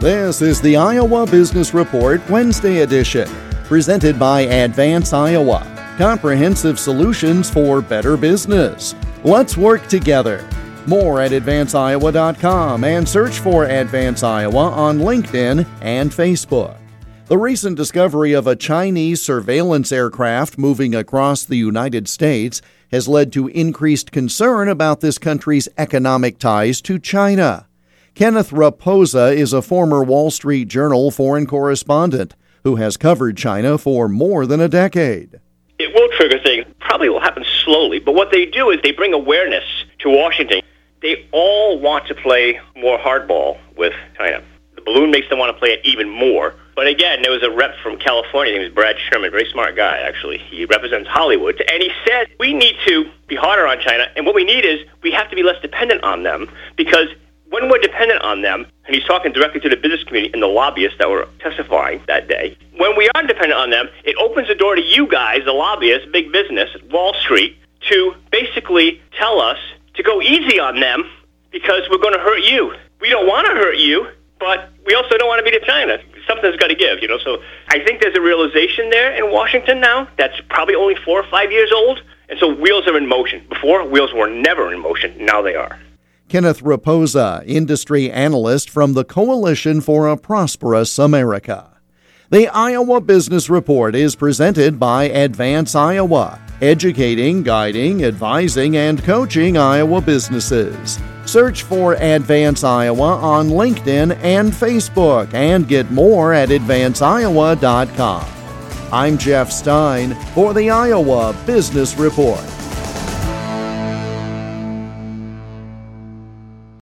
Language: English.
This is the Iowa Business Report Wednesday edition, presented by Advance Iowa. Comprehensive solutions for better business. Let's work together. More at advanceiowa.com and search for Advance Iowa on LinkedIn and Facebook. The recent discovery of a Chinese surveillance aircraft moving across the United States has led to increased concern about this country's economic ties to China. Kenneth Rapoza is a former Wall Street Journal foreign correspondent who has covered China for more than a decade. It will trigger things. Probably will happen slowly, but what they do is they bring awareness to Washington. They all want to play more hardball with China. The balloon makes them want to play it even more. But again, there was a rep from California. His name was Brad Sherman, very smart guy, actually. He represents Hollywood. And he said, we need to be harder on China. And what we need is we have to be less dependent on them because when we're dependent on them, and he's talking directly to the business community and the lobbyists that were testifying that day, when we are dependent on them, it opens the door to you guys, the lobbyists, big business, Wall Street, to basically tell us to go easy on them because we're going to hurt you. We don't want to hurt you, but we also don't want to be to China. Something's got to give, you know. So I think there's a realization there in Washington now that's probably only four or five years old, and so wheels are in motion. Before, wheels were never in motion. Now they are. Kenneth Rapoza, industry analyst from the Coalition for a Prosperous America. The Iowa Business Report is presented by Advance Iowa, educating, guiding, advising, and coaching Iowa businesses. Search for Advance Iowa on LinkedIn and Facebook and get more at advanceiowa.com. I'm Jeff Stein for the Iowa Business Report.